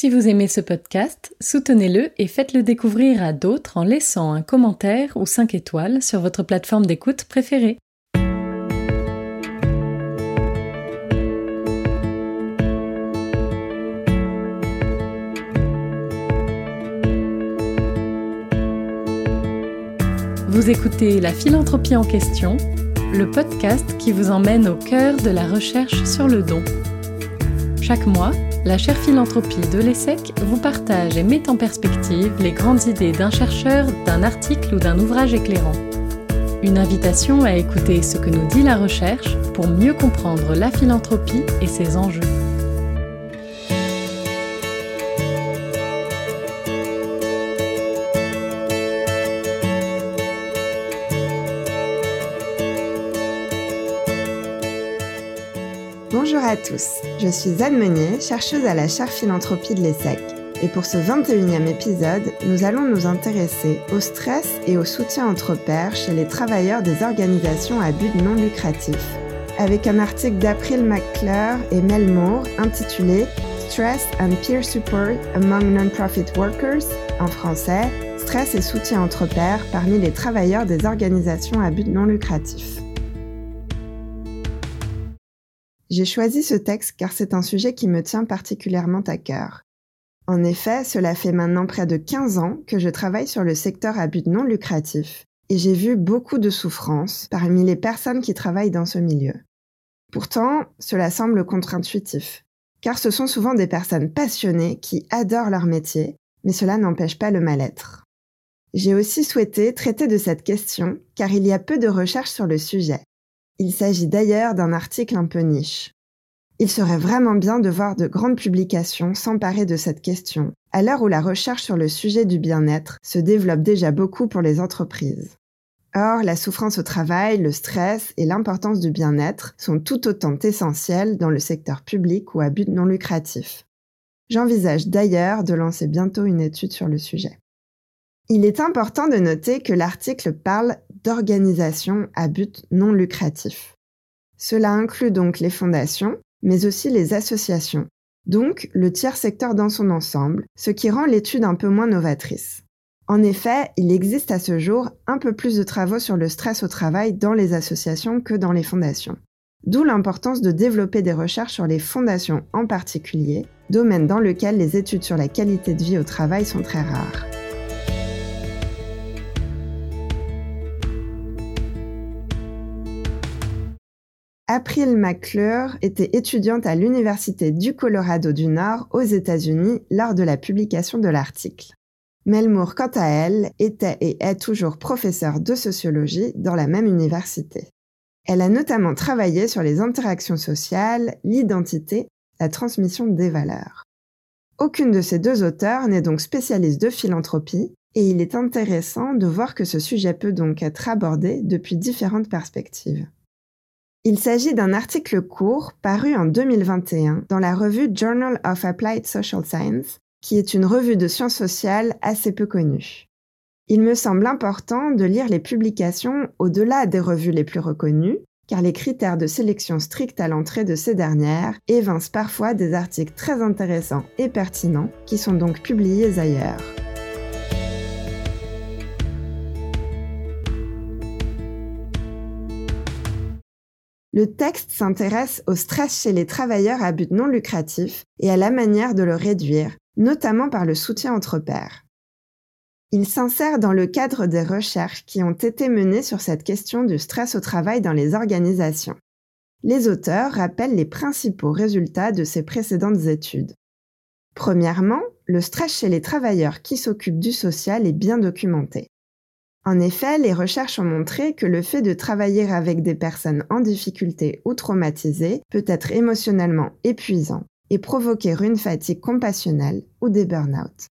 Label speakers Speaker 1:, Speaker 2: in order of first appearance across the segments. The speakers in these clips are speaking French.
Speaker 1: Si vous aimez ce podcast, soutenez-le et faites-le découvrir à d'autres en laissant un commentaire ou 5 étoiles sur votre plateforme d'écoute préférée. Vous écoutez La philanthropie en question, le podcast qui vous emmène au cœur de la recherche sur le don. Chaque mois, la chaire philanthropie de l'ESSEC vous partage et met en perspective les grandes idées d'un chercheur, d'un article ou d'un ouvrage éclairant. Une invitation à écouter ce que nous dit la recherche pour mieux comprendre la philanthropie et ses enjeux.
Speaker 2: Bonjour à tous, je suis Anne Meunier, chercheuse à la chaire philanthropie de l'ESSEC. Et pour ce 21e épisode, nous allons nous intéresser au stress et au soutien entre pairs chez les travailleurs des organisations à but non lucratif, avec un article d'April McClure et Mel Moore intitulé Stress and Peer Support Among Non-Profit Workers, en français, Stress et soutien entre pairs parmi les travailleurs des organisations à but non lucratif. J'ai choisi ce texte car c'est un sujet qui me tient particulièrement à cœur. En effet, cela fait maintenant près de 15 ans que je travaille sur le secteur à but non lucratif et j'ai vu beaucoup de souffrances parmi les personnes qui travaillent dans ce milieu. Pourtant, cela semble contre-intuitif, car ce sont souvent des personnes passionnées qui adorent leur métier, mais cela n'empêche pas le mal-être. J'ai aussi souhaité traiter de cette question car il y a peu de recherches sur le sujet. Il s'agit d'ailleurs d'un article un peu niche. Il serait vraiment bien de voir de grandes publications s'emparer de cette question, à l'heure où la recherche sur le sujet du bien-être se développe déjà beaucoup pour les entreprises. Or, la souffrance au travail, le stress et l'importance du bien-être sont tout autant essentiels dans le secteur public ou à but non lucratif. J'envisage d'ailleurs de lancer bientôt une étude sur le sujet. Il est important de noter que l'article parle d'organisations à but non lucratif. Cela inclut donc les fondations, mais aussi les associations, donc le tiers secteur dans son ensemble, ce qui rend l'étude un peu moins novatrice. En effet, il existe à ce jour un peu plus de travaux sur le stress au travail dans les associations que dans les fondations. D'où l'importance de développer des recherches sur les fondations en particulier, domaine dans lequel les études sur la qualité de vie au travail sont très rares. April McClure était étudiante à l'Université du Colorado du Nord aux États-Unis lors de la publication de l'article. Melmour, quant à elle, était et est toujours professeure de sociologie dans la même université. Elle a notamment travaillé sur les interactions sociales, l'identité, la transmission des valeurs. Aucune de ces deux auteurs n'est donc spécialiste de philanthropie, et il est intéressant de voir que ce sujet peut donc être abordé depuis différentes perspectives. Il s'agit d'un article court paru en 2021 dans la revue Journal of Applied Social Science, qui est une revue de sciences sociales assez peu connue. Il me semble important de lire les publications au-delà des revues les plus reconnues, car les critères de sélection stricts à l'entrée de ces dernières évincent parfois des articles très intéressants et pertinents qui sont donc publiés ailleurs. Le texte s'intéresse au stress chez les travailleurs à but non lucratif et à la manière de le réduire, notamment par le soutien entre pairs. Il s'insère dans le cadre des recherches qui ont été menées sur cette question du stress au travail dans les organisations. Les auteurs rappellent les principaux résultats de ces précédentes études. Premièrement, le stress chez les travailleurs qui s'occupent du social est bien documenté. En effet, les recherches ont montré que le fait de travailler avec des personnes en difficulté ou traumatisées peut être émotionnellement épuisant et provoquer une fatigue compassionnelle ou des burn-out.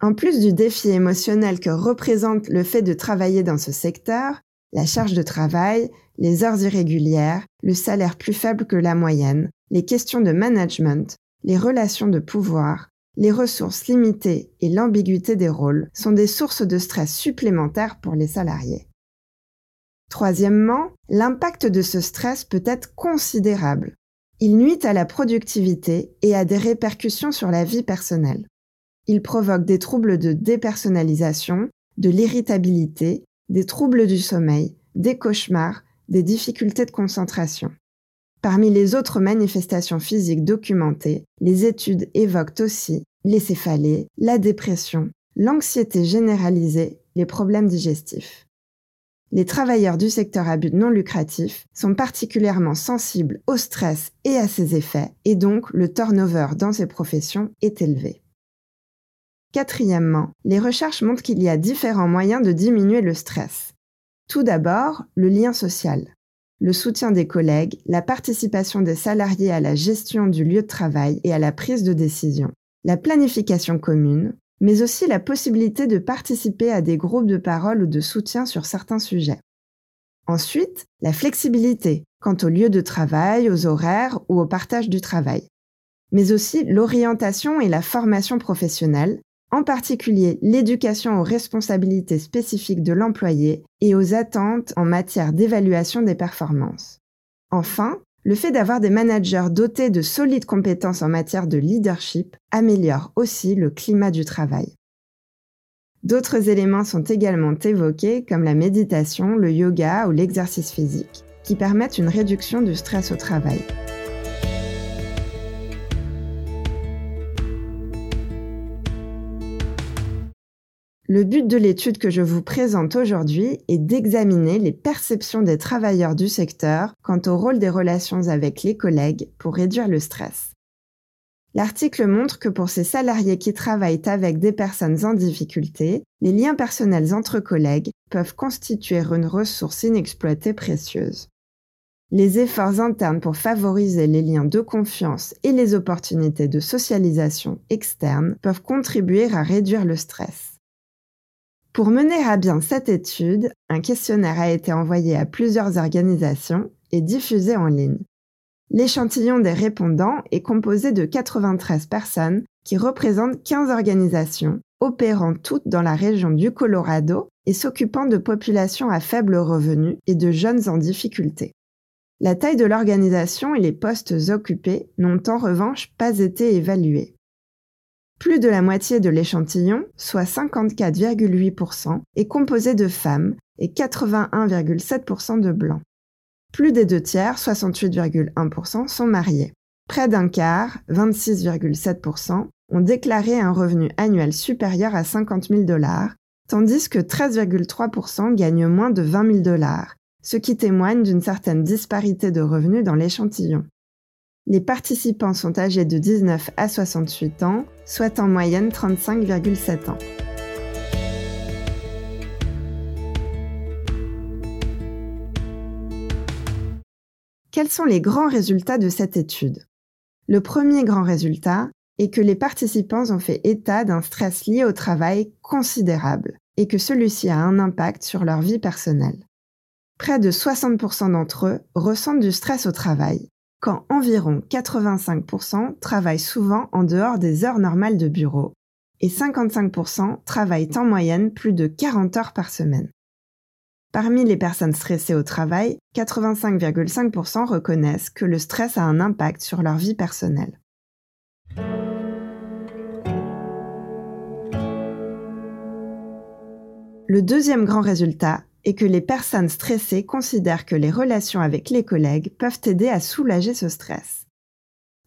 Speaker 2: En plus du défi émotionnel que représente le fait de travailler dans ce secteur, la charge de travail, les heures irrégulières, le salaire plus faible que la moyenne, les questions de management, les relations de pouvoir, les ressources limitées et l'ambiguïté des rôles sont des sources de stress supplémentaires pour les salariés. Troisièmement, l'impact de ce stress peut être considérable. Il nuit à la productivité et a des répercussions sur la vie personnelle. Il provoque des troubles de dépersonnalisation, de l'irritabilité, des troubles du sommeil, des cauchemars, des difficultés de concentration. Parmi les autres manifestations physiques documentées, les études évoquent aussi les céphalées, la dépression, l'anxiété généralisée, les problèmes digestifs. Les travailleurs du secteur à but non lucratif sont particulièrement sensibles au stress et à ses effets, et donc le turnover dans ces professions est élevé. Quatrièmement, les recherches montrent qu'il y a différents moyens de diminuer le stress. Tout d'abord, le lien social. Le soutien des collègues, la participation des salariés à la gestion du lieu de travail et à la prise de décision, la planification commune, mais aussi la possibilité de participer à des groupes de parole ou de soutien sur certains sujets. Ensuite, la flexibilité quant au lieu de travail, aux horaires ou au partage du travail, mais aussi l'orientation et la formation professionnelle, en particulier l'éducation aux responsabilités spécifiques de l'employé et aux attentes en matière d'évaluation des performances. Enfin, le fait d'avoir des managers dotés de solides compétences en matière de leadership améliore aussi le climat du travail. D'autres éléments sont également évoqués comme la méditation, le yoga ou l'exercice physique, qui permettent une réduction du stress au travail. Le but de l'étude que je vous présente aujourd'hui est d'examiner les perceptions des travailleurs du secteur quant au rôle des relations avec les collègues pour réduire le stress. L'article montre que pour ces salariés qui travaillent avec des personnes en difficulté, les liens personnels entre collègues peuvent constituer une ressource inexploitée précieuse. Les efforts internes pour favoriser les liens de confiance et les opportunités de socialisation externe peuvent contribuer à réduire le stress. Pour mener à bien cette étude, un questionnaire a été envoyé à plusieurs organisations et diffusé en ligne. L'échantillon des répondants est composé de 93 personnes qui représentent 15 organisations, opérant toutes dans la région du Colorado et s'occupant de populations à faible revenu et de jeunes en difficulté. La taille de l'organisation et les postes occupés n'ont en revanche pas été évalués. Plus de la moitié de l'échantillon, soit 54,8%, est composé de femmes et 81,7% de blancs. Plus des deux tiers, 68,1%, sont mariés. Près d'un quart, 26,7%, ont déclaré un revenu annuel supérieur à 50 000 dollars, tandis que 13,3% gagnent moins de 20 000 dollars, ce qui témoigne d'une certaine disparité de revenus dans l'échantillon. Les participants sont âgés de 19 à 68 ans, soit en moyenne 35,7 ans. Quels sont les grands résultats de cette étude? Le premier grand résultat est que les participants ont fait état d'un stress lié au travail considérable et que celui-ci a un impact sur leur vie personnelle. Près de 60% d'entre eux ressentent du stress au travail quand environ 85% travaillent souvent en dehors des heures normales de bureau et 55% travaillent en moyenne plus de 40 heures par semaine. Parmi les personnes stressées au travail, 85,5% reconnaissent que le stress a un impact sur leur vie personnelle. Le deuxième grand résultat et que les personnes stressées considèrent que les relations avec les collègues peuvent aider à soulager ce stress.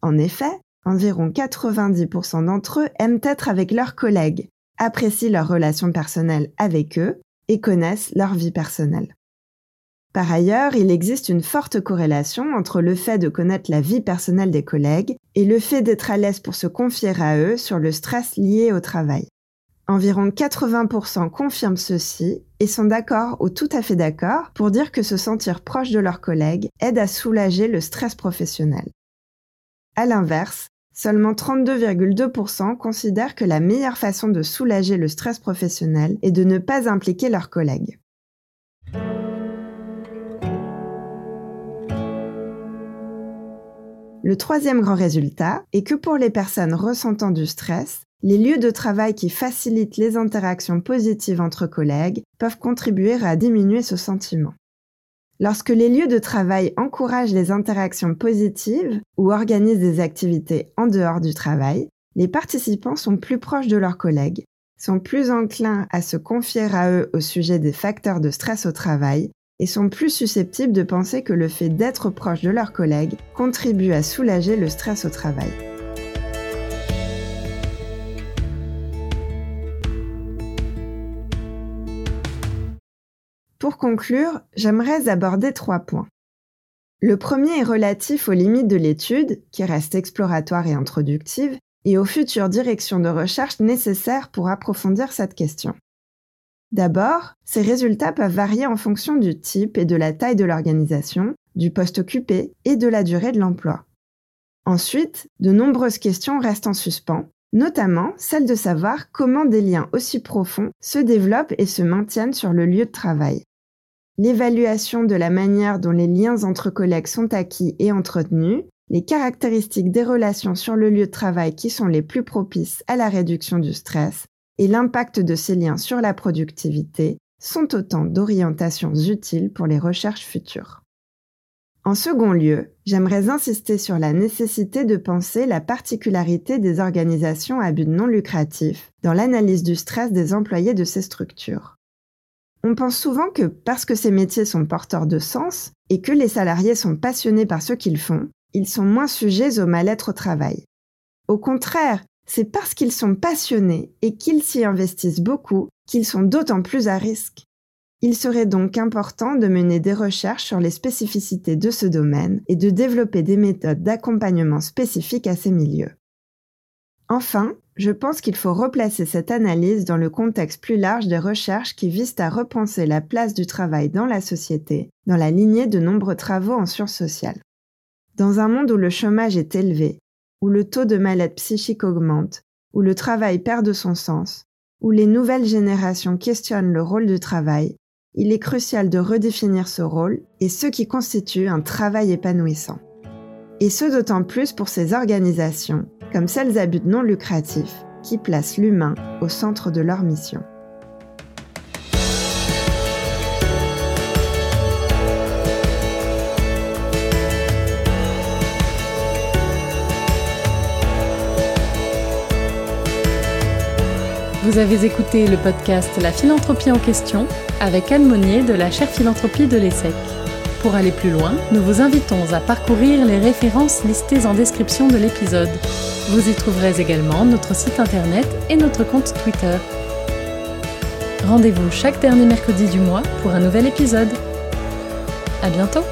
Speaker 2: En effet, environ 90% d'entre eux aiment être avec leurs collègues, apprécient leurs relations personnelles avec eux et connaissent leur vie personnelle. Par ailleurs, il existe une forte corrélation entre le fait de connaître la vie personnelle des collègues et le fait d'être à l'aise pour se confier à eux sur le stress lié au travail. Environ 80% confirment ceci et sont d'accord ou tout à fait d'accord pour dire que se sentir proche de leurs collègues aide à soulager le stress professionnel. À l'inverse, seulement 32,2% considèrent que la meilleure façon de soulager le stress professionnel est de ne pas impliquer leurs collègues. Le troisième grand résultat est que pour les personnes ressentant du stress, les lieux de travail qui facilitent les interactions positives entre collègues peuvent contribuer à diminuer ce sentiment. Lorsque les lieux de travail encouragent les interactions positives ou organisent des activités en dehors du travail, les participants sont plus proches de leurs collègues, sont plus enclins à se confier à eux au sujet des facteurs de stress au travail et sont plus susceptibles de penser que le fait d'être proche de leurs collègues contribue à soulager le stress au travail. Pour conclure, j'aimerais aborder trois points. Le premier est relatif aux limites de l'étude, qui reste exploratoire et introductive, et aux futures directions de recherche nécessaires pour approfondir cette question. D'abord, ces résultats peuvent varier en fonction du type et de la taille de l'organisation, du poste occupé et de la durée de l'emploi. Ensuite, de nombreuses questions restent en suspens, notamment celle de savoir comment des liens aussi profonds se développent et se maintiennent sur le lieu de travail. L'évaluation de la manière dont les liens entre collègues sont acquis et entretenus, les caractéristiques des relations sur le lieu de travail qui sont les plus propices à la réduction du stress et l'impact de ces liens sur la productivité sont autant d'orientations utiles pour les recherches futures. En second lieu, j'aimerais insister sur la nécessité de penser la particularité des organisations à but non lucratif dans l'analyse du stress des employés de ces structures. On pense souvent que parce que ces métiers sont porteurs de sens et que les salariés sont passionnés par ce qu'ils font, ils sont moins sujets au mal-être au travail. Au contraire, c'est parce qu'ils sont passionnés et qu'ils s'y investissent beaucoup qu'ils sont d'autant plus à risque. Il serait donc important de mener des recherches sur les spécificités de ce domaine et de développer des méthodes d'accompagnement spécifiques à ces milieux. Enfin, je pense qu'il faut replacer cette analyse dans le contexte plus large des recherches qui visent à repenser la place du travail dans la société, dans la lignée de nombreux travaux en sciences sociales. Dans un monde où le chômage est élevé, où le taux de mal-être psychique augmente, où le travail perd de son sens, où les nouvelles générations questionnent le rôle du travail, il est crucial de redéfinir ce rôle et ce qui constitue un travail épanouissant. Et ce d'autant plus pour ces organisations, comme celles à but non lucratif, qui placent l'humain au centre de leur mission.
Speaker 1: Vous avez écouté le podcast La philanthropie en question avec Anne Monnier de la chaire philanthropie de l'ESSEC. Pour aller plus loin, nous vous invitons à parcourir les références listées en description de l'épisode. Vous y trouverez également notre site internet et notre compte Twitter. Rendez-vous chaque dernier mercredi du mois pour un nouvel épisode. À bientôt!